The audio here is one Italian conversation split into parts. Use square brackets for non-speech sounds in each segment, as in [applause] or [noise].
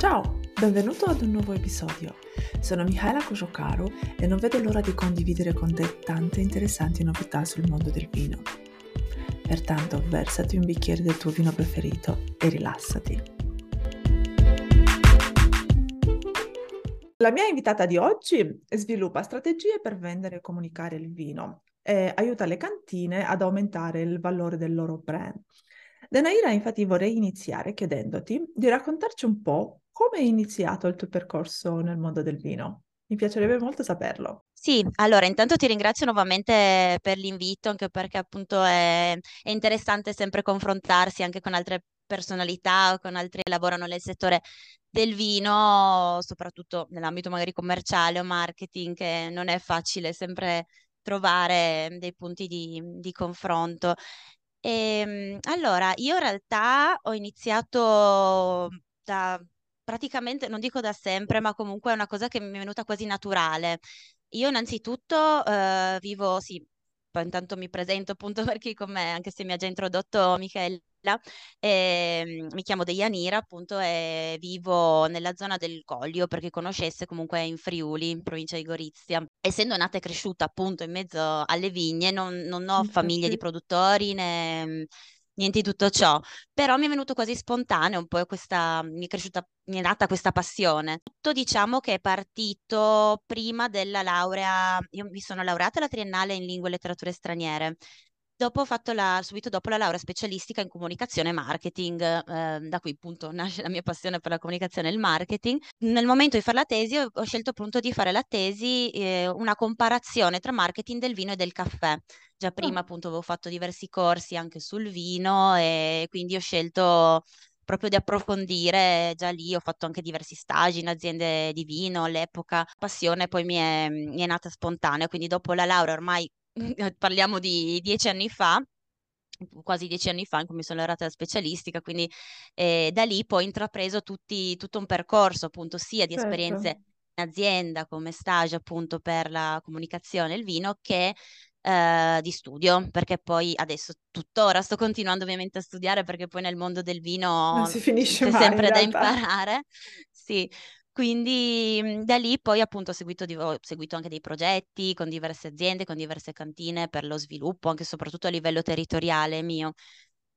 Ciao, benvenuto ad un nuovo episodio. Sono Michaela Kojocaro e non vedo l'ora di condividere con te tante interessanti novità sul mondo del vino. Pertanto versati un bicchiere del tuo vino preferito e rilassati. La mia invitata di oggi sviluppa strategie per vendere e comunicare il vino e aiuta le cantine ad aumentare il valore del loro brand. Denaira, infatti, vorrei iniziare chiedendoti di raccontarci un po' come è iniziato il tuo percorso nel mondo del vino. Mi piacerebbe molto saperlo. Sì, allora intanto ti ringrazio nuovamente per l'invito, anche perché appunto è, è interessante sempre confrontarsi anche con altre personalità o con altri che lavorano nel settore del vino, soprattutto nell'ambito magari commerciale o marketing, che non è facile sempre trovare dei punti di, di confronto. E, ehm, allora, io in realtà ho iniziato da praticamente, non dico da sempre, ma comunque è una cosa che mi è venuta quasi naturale. Io innanzitutto eh, vivo, sì, poi intanto mi presento appunto [laughs] per chi con me, anche se mi ha già introdotto Michela, e, mi chiamo Deianira appunto e vivo nella zona del Coglio, per chi conoscesse comunque in Friuli, in provincia di Gorizia. Essendo nata e cresciuta appunto in mezzo alle vigne, non, non ho famiglie di produttori né niente di tutto ciò, però mi è venuto quasi spontaneo un po' questa, mi è cresciuta, mi è nata questa passione. Tutto diciamo che è partito prima della laurea, io mi sono laureata alla triennale in lingue e letterature straniere, Dopo ho fatto la, subito dopo la laurea specialistica in comunicazione e marketing, eh, da qui appunto [laughs] nasce la mia passione per la comunicazione e il marketing. Nel momento di fare la tesi ho, ho scelto appunto di fare la tesi, eh, una comparazione tra marketing del vino e del caffè. Già prima oh. appunto avevo fatto diversi corsi anche sul vino e quindi ho scelto proprio di approfondire già lì, ho fatto anche diversi stagi in aziende di vino all'epoca, passione poi mi è, mi è nata spontanea, quindi dopo la laurea ormai parliamo di dieci anni fa, quasi dieci anni fa in cui mi sono laureata da specialistica, quindi eh, da lì poi ho intrapreso tutti, tutto un percorso appunto sia di certo. esperienze in azienda come stage appunto per la comunicazione e il vino che eh, di studio, perché poi adesso tuttora sto continuando ovviamente a studiare perché poi nel mondo del vino non si finisce c'è mai, sempre da imparare. Sì, quindi mhmm, da lì poi appunto ho seguito, ho seguito, anche dei progetti con diverse aziende, con diverse cantine per lo sviluppo, anche e soprattutto a livello territoriale mio.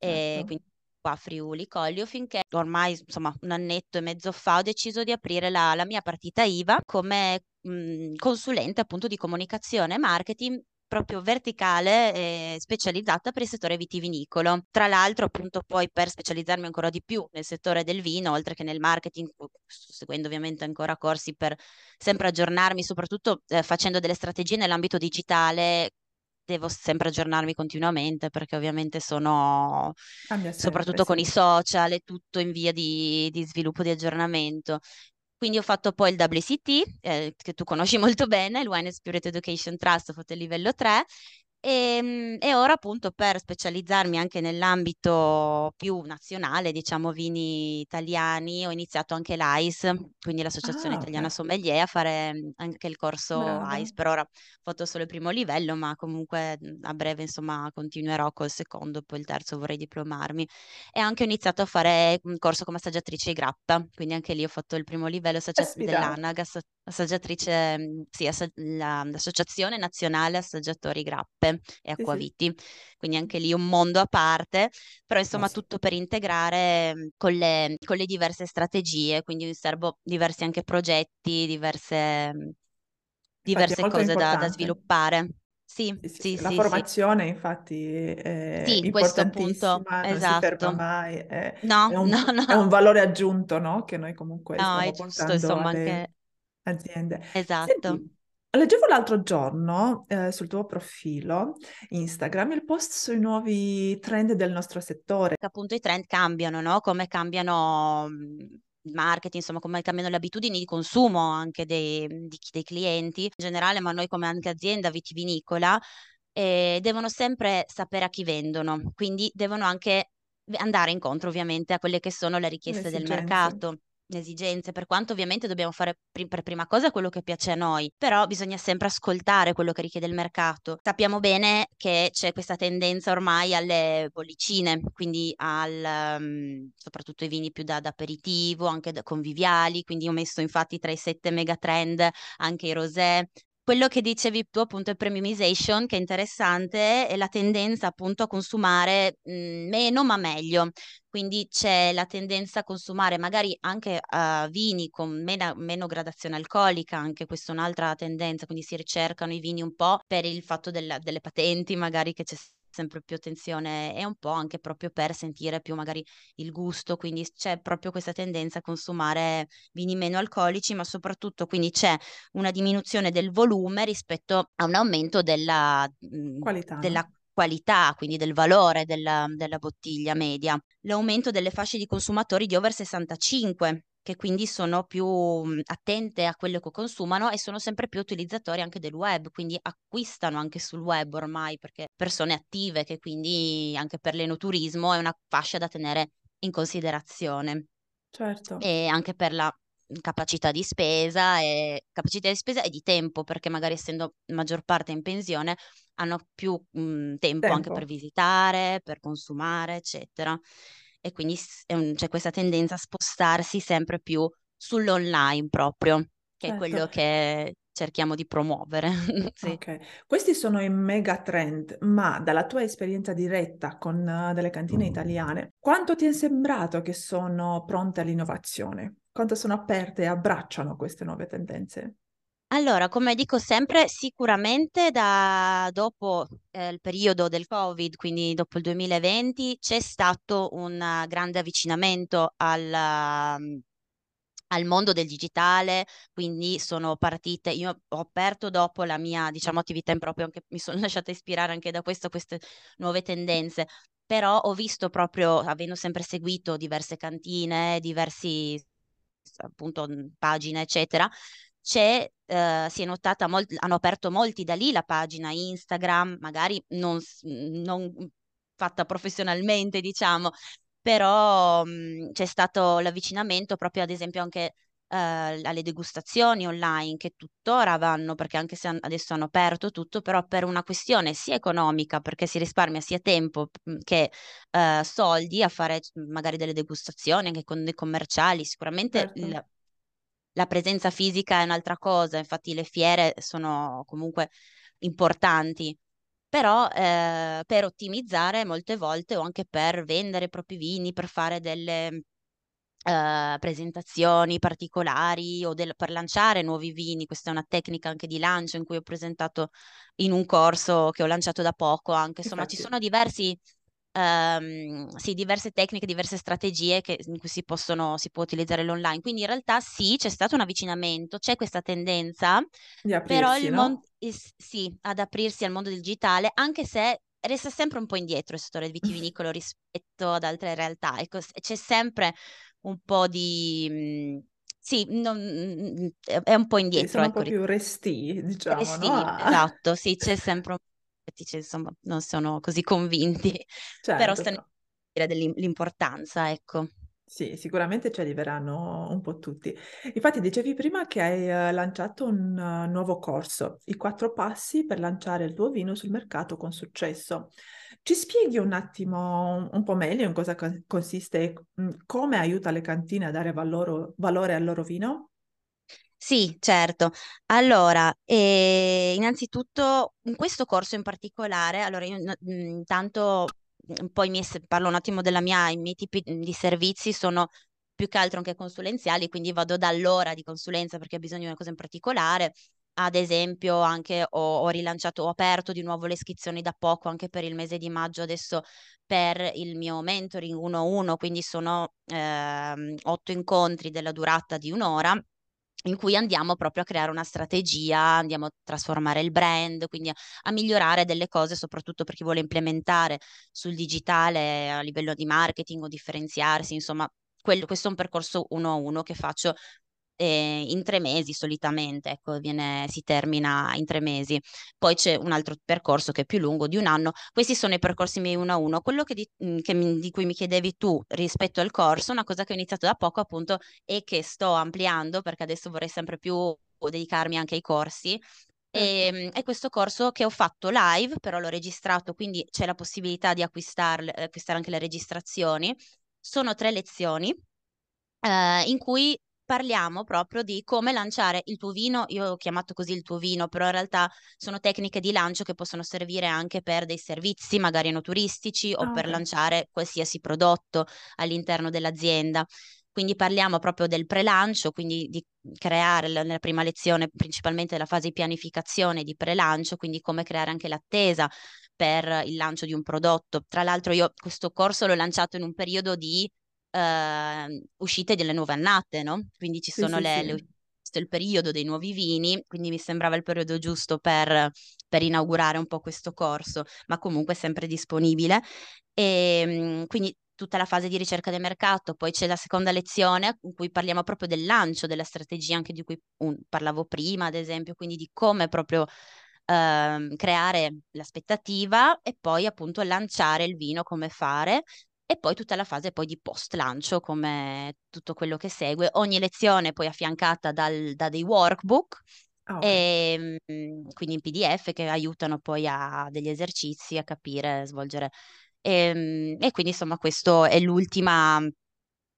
Certo. E quindi qua a Friuli Coglio finché ormai insomma un annetto e mezzo fa ho deciso di aprire la, la mia partita IVA come mh, mhmm, consulente appunto di comunicazione e marketing proprio verticale e specializzata per il settore vitivinicolo. Tra l'altro, appunto, poi per specializzarmi ancora di più nel settore del vino, oltre che nel marketing, sto seguendo ovviamente ancora corsi per sempre aggiornarmi, soprattutto eh, facendo delle strategie nell'ambito digitale devo sempre aggiornarmi continuamente perché ovviamente sono sempre, soprattutto sì. con i social e tutto in via di, di sviluppo di aggiornamento quindi ho fatto poi il WCT, eh, che tu conosci [laughs] molto bene, il Wine Spirit Education Trust, ho fatto il livello 3 e, ehm, e, ora appunto per specializzarmi anche nell'ambito più nazionale, diciamo vini italiani, ho iniziato anche l'AIS, quindi l'Associazione ah, Italiana okay. Sommelier, a fare mm, anche il corso Brava. AIS. Per ora ho fatto solo il primo livello, ma comunque mm, a breve insomma continuerò col secondo, poi il terzo vorrei diplomarmi. E anche ho iniziato a fare un corso come assaggiatrice di grappa, quindi anche lì ho fatto il primo livello assaggia- dell'ANAG, assaggiatrice, mm, sì, ass- l'Associazione Nazionale Assaggiatori Grappe e acquaviti, sì, sì. quindi anche lì un mondo a parte, però insomma sì. tutto per integrare mhmm, con le, con le, diverse strategie, quindi servo diversi anche progetti, diverse, mhmm, diverse cose da, da, sviluppare. Sì, sì, sì, La formazione infatti è sì, importantissima, appunto, non esatto. si ferma mai, è, no, è, [laughs] un, no, no. è, un, valore aggiunto no? che noi comunque no, stiamo portando giusto, insomma, alle anche... aziende. Esatto. Senti, Leggevo l'altro giorno eh, sul tuo profilo Instagram il post sui nuovi trend del nostro settore. Appunto i trend cambiano, no? Come cambiano il marketing, insomma, come cambiano le abitudini di consumo anche dei, di, dei clienti in generale, ma noi come anche azienda vitivinicola eh, devono sempre sapere a chi vendono, quindi devono anche andare incontro ovviamente a quelle che sono le richieste del mercato esigenze, per quanto ovviamente dobbiamo fare pr- per prima cosa quello che piace a noi, però bisogna sempre ascoltare quello che richiede il mercato. Sappiamo bene che c'è questa tendenza ormai alle bollicine, quindi al, um, soprattutto i vini più da, aperitivo, anche da conviviali, quindi ho messo infatti tra i sette megatrend anche i rosé, quello che dicevi tu appunto è premiumization, che è interessante, è la tendenza appunto a consumare mh, mhmm, meno ma meglio. Quindi c'è la tendenza a consumare magari anche uh, vini con mena, meno gradazione alcolica, anche questa è un'altra tendenza, quindi si ricercano i vini un po' per il fatto della, delle patenti magari che c'è sempre più attenzione e un po' anche proprio per sentire più magari il gusto, quindi c'è proprio questa tendenza a consumare vini meno alcolici, ma soprattutto quindi c'è una diminuzione del volume rispetto a un aumento della mhmm, qualità. Della qualità, quindi del valore della, della bottiglia media. L'aumento delle fasce di consumatori di over 65 che quindi sono più mhmm, attente a quello che consumano e sono sempre più utilizzatori anche del web, quindi acquistano anche sul web ormai, perché persone attive che quindi anche per l'enoturismo è una fascia da tenere in considerazione. Certo. E anche per la capacità di spesa e capacità di spesa e di tempo, perché magari essendo maggior parte in pensione hanno più mh, mhmm, tempo, tempo anche per visitare, per consumare, eccetera e quindi un, c'è questa tendenza a spostarsi sempre più sull'online proprio, che certo. è quello che cerchiamo di promuovere. [laughs] sì. Ok, questi sono i mega trend, ma dalla tua esperienza diretta con uh, delle cantine italiane, quanto ti è sembrato che sono pronte all'innovazione? Quanto sono aperte e abbracciano queste nuove tendenze? Allora, come dico sempre, sicuramente da dopo eh, il periodo del Covid, quindi dopo il 2020, c'è stato un grande avvicinamento al, al mondo del digitale, quindi sono partite, io ho aperto dopo la mia, diciamo, attività in proprio, anche, mi sono [laughs] lasciata ispirare anche da questo, queste nuove tendenze, però ho visto proprio, avendo sempre seguito diverse cantine, diversi appunto pagine, eccetera, c'è, eh, si è notata, molt- hanno aperto molti da lì la pagina Instagram, magari non, non fatta professionalmente, diciamo, però mh, c'è stato l'avvicinamento proprio ad esempio anche eh, alle degustazioni online che tuttora vanno, perché anche se adesso hanno aperto tutto, però per una questione sia economica, perché si risparmia sia tempo che eh, soldi a fare magari delle degustazioni anche con dei commerciali, sicuramente certo. il, la presenza fisica è un'altra cosa, infatti le fiere sono comunque importanti, però eh, per ottimizzare molte volte o anche per vendere i propri vini, per fare delle eh, presentazioni particolari o del, per lanciare nuovi vini, questa è una tecnica anche di lancio in cui ho presentato in un corso che ho lanciato da poco, anche insomma Infatti. ci sono diversi Um, sì, diverse tecniche, diverse strategie che, in cui si, possono, si può utilizzare l'online. Quindi in realtà sì, c'è stato un avvicinamento, c'è questa tendenza, aprirsi, però il no? mondo, sì, ad aprirsi al mondo digitale, anche se resta sempre un po' indietro il settore [laughs] vitivinicolo rispetto ad altre realtà. Ecco, c'è sempre un po' di... Mh, sì, non, è un po' indietro. Sono ecco. un po' più resti, diciamo, resti, no? esatto, sì, c'è [laughs] sempre un po' dice, insomma, non sono così convinti, [laughs] certo, però stanno a dire dell'importanza, ecco. Sì, sicuramente ci arriveranno un po' tutti. Infatti dicevi prima che hai uh, lanciato un uh, nuovo corso, i quattro passi per lanciare il tuo vino sul mercato con successo. Ci spieghi un attimo un, po' meglio in cosa co- consiste, mh, come aiuta le cantine a dare valoro, valore al loro vino? Sì, certo. Allora, eh, innanzitutto in questo corso in particolare, allora io intanto poi mi, parlo un attimo della mia, i miei tipi di servizi sono più che altro anche consulenziali, quindi vado dall'ora di consulenza perché ho bisogno di una cosa in particolare. Ad esempio, anche ho, ho rilanciato, ho aperto di nuovo le iscrizioni da poco anche per il mese di maggio adesso per il mio mentoring 1-1, quindi sono eh, otto incontri della durata di un'ora in cui andiamo proprio a creare una strategia, andiamo a trasformare il brand, quindi a, a, migliorare delle cose, soprattutto per chi vuole implementare sul digitale a livello di marketing o differenziarsi, insomma, quello, questo è un percorso uno a uno che faccio eh, in tre mesi solitamente, ecco, viene, si termina in tre mesi. Poi c'è un altro percorso che è più lungo, di un anno. Questi sono i percorsi miei uno a uno. Quello che di, mm, che di cui mi chiedevi tu rispetto al corso, una cosa che ho iniziato da poco appunto e che sto ampliando perché adesso vorrei sempre più dedicarmi anche ai corsi. E, Certo. ehm, è questo corso che ho fatto live, però l'ho registrato, quindi c'è la possibilità di acquistare anche le registrazioni. Sono tre lezioni eh, in cui parliamo proprio di come lanciare il tuo vino. Io ho chiamato così il tuo vino, però in realtà sono tecniche di lancio che possono servire anche per dei servizi, magari no turistici, o Ah, per lanciare qualsiasi prodotto all'interno dell'azienda. Quindi parliamo proprio del pre-lancio, quindi di creare nella prima lezione principalmente la fase di pianificazione di pre-lancio, quindi come creare anche l'attesa per il lancio di un prodotto. Tra l'altro io questo corso l'ho lanciato in un periodo di eh, uscite delle nuove annate, no? Quindi ci sono sì, le, sì. le questo è il periodo dei nuovi vini, quindi mi sembrava il periodo giusto per, per inaugurare un po' questo corso, ma comunque sempre disponibile. E mm, quindi tutta la fase di ricerca del mercato, poi c'è la seconda lezione in cui parliamo proprio del lancio della strategia, anche di cui un, parlavo prima, ad esempio, quindi di come proprio ehm, creare l'aspettativa e poi appunto lanciare il vino, come fare e poi tutta la fase poi di post lancio come tutto quello che segue. Ogni lezione poi affiancata dal, da dei workbook. Ah, ok. E, mm, quindi in PDF che aiutano poi a degli esercizi a capire, a svolgere. E, mm, e quindi insomma questo è l'ultima,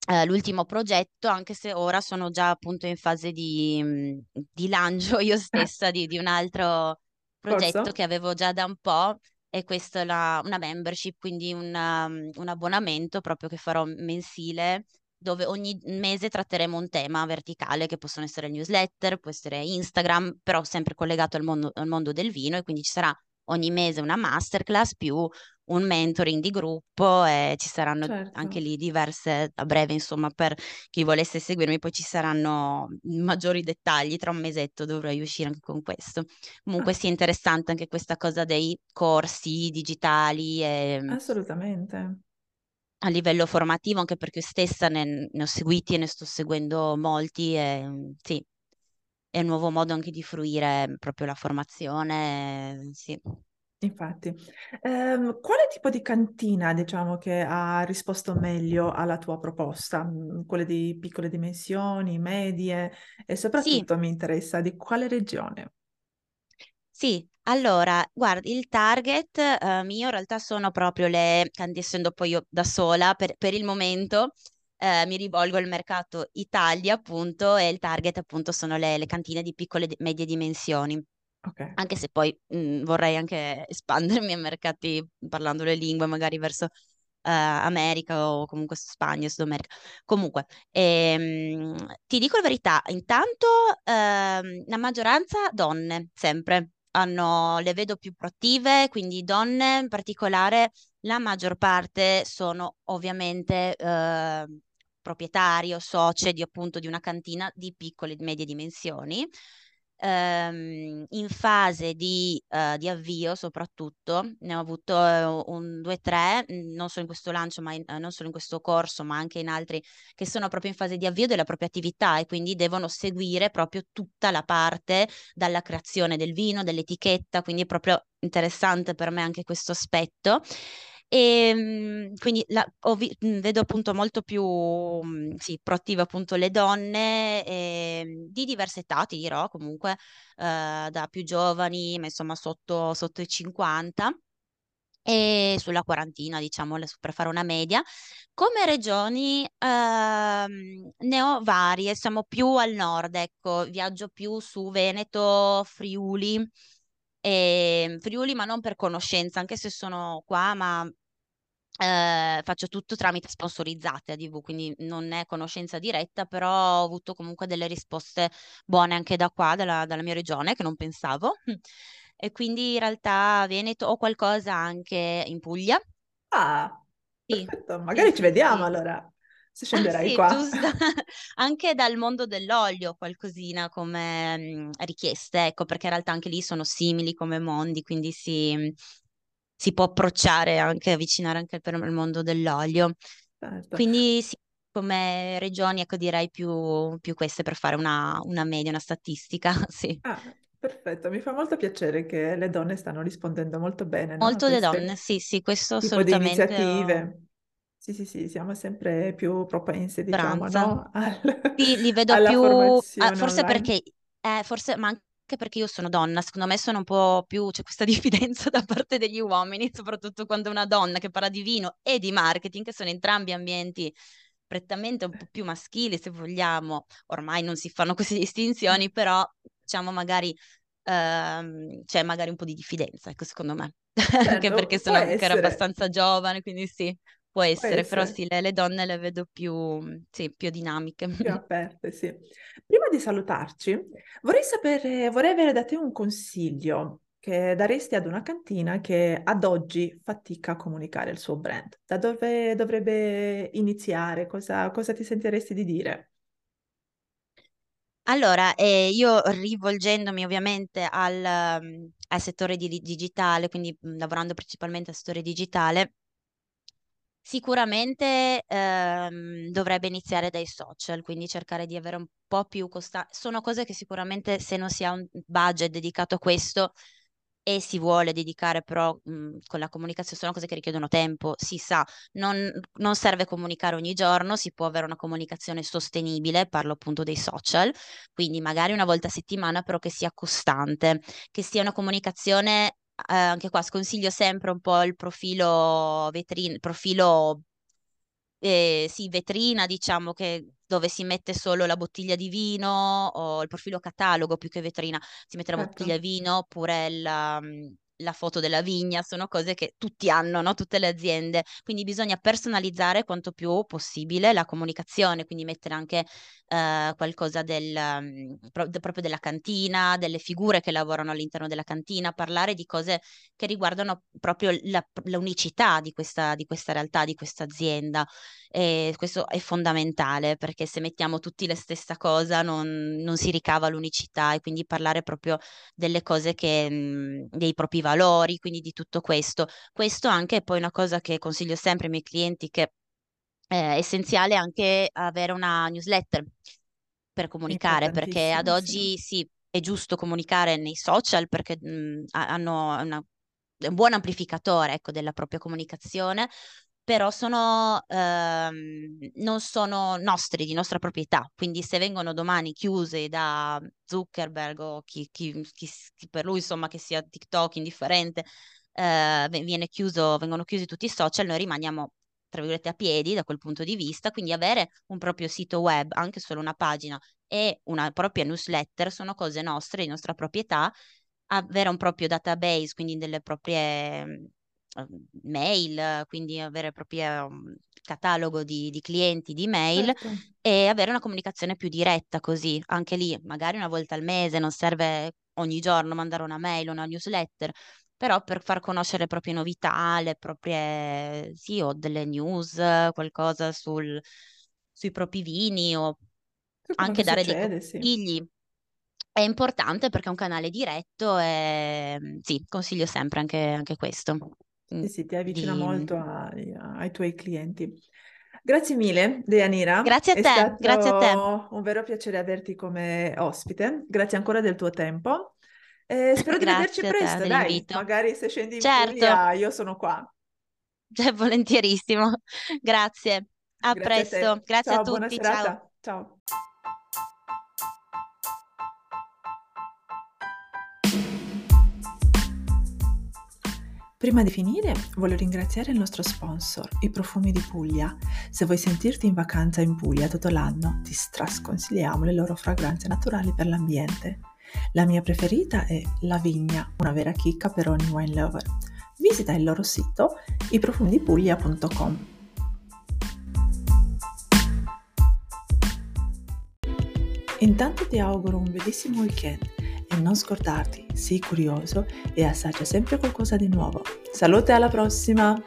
eh, l'ultimo progetto, anche se ora sono già appunto in fase di, di lancio io [laughs] stessa di, di un altro progetto Corso? che avevo già da un po' e questa è la- una membership, quindi un, um, un abbonamento proprio che farò mensile, dove ogni mese tratteremo un tema verticale che possono essere newsletter, può essere Instagram, però sempre collegato al mondo, al mondo del vino e quindi ci sarà ogni mese una masterclass più un mentoring di gruppo e ci saranno anche Certo. lì diverse, a breve insomma per chi volesse seguirmi, poi ci saranno maggiori dettagli, tra un mesetto dovrei uscire anche con questo. Comunque Ah, è interessante anche questa cosa dei corsi digitali e, mm, assolutamente. a livello formativo, anche perché io stessa ne, ne ho seguiti e ne sto seguendo molti e mm, sì, è un nuovo modo anche di fruire proprio la formazione, sì. Infatti, Ehm, quale tipo di cantina, diciamo, che ha risposto meglio alla tua proposta? Mm, Quelle di piccole dimensioni, medie e Sì, soprattutto mi interessa di quale regione? Sì, allora, guardi, il target eh, mio in realtà sono proprio le, essendo poi io da sola per, per il momento, eh, mi rivolgo al mercato Italia appunto e il target appunto sono le, le cantine di piccole e medie dimensioni. Ok, Anche se poi mh, vorrei anche espandermi a mercati parlando le lingue, magari verso eh, America o comunque Spagna, Sud America. Comunque, ehm, ti dico la verità, intanto ehm, la maggioranza donne, sempre. Hanno, le vedo più proattive, quindi donne in particolare, la maggior parte sono ovviamente eh, proprietari o socie di appunto di una cantina di piccole e medie dimensioni ehm, in fase di, eh, di avvio soprattutto, ne ho avuto eh, un, due, tre, mh, non solo in questo lancio, ma in- eh, non solo in questo corso, ma anche in altri che sono proprio in fase di avvio della propria attività e quindi devono seguire proprio tutta la parte dalla creazione del vino, dell'etichetta, quindi è proprio interessante per me anche questo aspetto. E mh, quindi la- vi- vedo appunto molto più sì, proattive appunto le donne ehm, di diverse età, ti dirò comunque, eh, da più giovani, ma insomma sotto, sotto i 50 e sulla quarantina, diciamo, per fare una media. Come regioni ehm, ne ho varie, siamo più al nord, ecco, viaggio più su Veneto, Friuli. E Friuli, ma non per conoscenza, anche se sono qua, ma eh, faccio tutto tramite sponsorizzate a DV, quindi non è conoscenza diretta, però ho avuto comunque delle risposte buone anche da qua, dalla, dalla mia regione, che non pensavo. [laughs] E quindi in realtà Veneto o qualcosa anche in Puglia. Ah, Sì, perfetto, sì, magari ci vediamo sì. allora, se Ah, scenderai sì, qua. giusto. [laughs] [laughs] Anche dal mondo dell'olio qualcosina come mm, richieste, ecco, perché in realtà anche lì sono simili come mondi, quindi si, si può approcciare anche, avvicinare anche per il mondo dell'olio. Certo. Quindi sì. come regioni, ecco direi più, più queste per fare una, una media, una statistica, [laughs] sì. Ah, perfetto, mi fa molto piacere che le donne stanno rispondendo molto bene, no? Molto le queste donne, sì, sì, questo tipo di assolutamente ho iniziative. Sì, sì, sì, siamo sempre più propense, diciamo, speranza. no? Al- Sì, li [laughs] vedo alla più, ah, formazione forse online. perché, eh, forse, ma anche perché io sono donna, secondo me sono un po' più, c'è questa [laughs] diffidenza da parte degli uomini, soprattutto quando una donna che parla di vino e di marketing, che sono entrambi ambienti prettamente un po' più maschili, se vogliamo, ormai non si fanno queste distinzioni, però diciamo magari ehm, c'è magari un po' di diffidenza, ecco, secondo me, [laughs] anche perché Certo, può sono ancora essere, abbastanza giovane, quindi sì, può può essere, però essere. sì, le, le donne le vedo più, sì, più dinamiche. Più [laughs] aperte, sì. Prima di salutarci, vorrei sapere, vorrei avere da te un consiglio che daresti ad una cantina che ad oggi fatica a comunicare il suo brand. Da dove dovrebbe iniziare? Cosa, cosa ti sentiresti di dire? Allora, eh, io rivolgendomi ovviamente al, mm, al settore di- digitale, quindi mm, lavorando principalmente al settore digitale, Sicuramente ehm, dovrebbe iniziare dai social, quindi cercare di avere un po' più costanza. Sono cose che sicuramente se non si ha un budget dedicato a questo e si vuole dedicare però mh, con la comunicazione, sono cose che richiedono tempo, si sa, non, non serve comunicare ogni giorno, si può avere una comunicazione sostenibile, parlo appunto dei social, quindi magari una volta a settimana però che sia costante, che sia una comunicazione eh, anche qua sconsiglio sempre un po' il profilo vetrina, il profilo eh, sì, vetrina, diciamo che dove si mette solo la bottiglia di vino o il profilo catalogo più che vetrina, si mette la bottiglia Certo, di vino oppure la, mm, la foto della vigna, sono cose che tutti hanno, no? Tutte le aziende. Quindi bisogna personalizzare quanto più possibile la comunicazione, quindi mettere anche eh, qualcosa del, mm, pro- de- proprio della cantina, delle figure che lavorano all'interno della cantina, parlare di cose che riguardano proprio la, l'unicità di questa, di questa realtà, di questa azienda. E questo è fondamentale perché se mettiamo tutti la stessa cosa non, non si ricava l'unicità e quindi parlare proprio delle cose che, mh, dei propri valori, quindi di tutto questo. Questo anche è poi una cosa che consiglio sempre ai miei clienti che è essenziale anche avere una newsletter per comunicare, perché ad oggi sì, è giusto comunicare nei social perché mh, ha- hanno una- un buon amplificatore, ecco, della propria comunicazione, però sono, ehm, non sono nostri, di nostra proprietà. Quindi se vengono domani chiuse da Zuckerberg o chi, chi- chi- chi per lui, insomma, che sia TikTok, indifferente, eh, viene chiuso, vengono chiusi tutti i social, noi rimaniamo tra virgolette a piedi da quel punto di vista, quindi avere un proprio sito web, anche solo una pagina e una propria newsletter sono cose nostre, di nostra proprietà, avere un proprio database, quindi delle proprie mm, eh, mail, quindi avere il proprio mm, catalogo di, di clienti di mail Certo, e avere una comunicazione più diretta così, anche lì, magari una volta al mese, non serve ogni giorno mandare una mail o una newsletter, però per far conoscere le proprie novità, le proprie, sì, o delle news, qualcosa sul, sui propri vini o anche dare dei succede, sì. consigli. È importante perché è un canale diretto e sì, consiglio sempre anche, anche questo. Mm, Sì, sì, ti avvicina Di... molto ai, ai tuoi clienti. Grazie mille, Deanira. Grazie a te, grazie a te. un vero piacere averti come ospite. Grazie ancora del tuo tempo. E [laughs] spero di vederci a te presto, dai. Magari se scendi in Certo, Puglia, io sono qua. cioè, volentierissimo. [laughs] Grazie. A Grazie a presto. te. Grazie a Ciao, buona tutti. Ciao. Ciao. Prima di finire, voglio ringraziare il nostro sponsor, i Profumi di Puglia. Se vuoi sentirti in vacanza in Puglia tutto l'anno, ti strasconsigliamo le loro fragranze naturali per l'ambiente. La mia preferita è La Vigna, una vera chicca per ogni wine lover. Visita il loro sito iprofumidipuglia.com. Intanto ti auguro un bellissimo weekend e non scordarti, sii curioso e assaggia sempre qualcosa di nuovo. Salute alla prossima!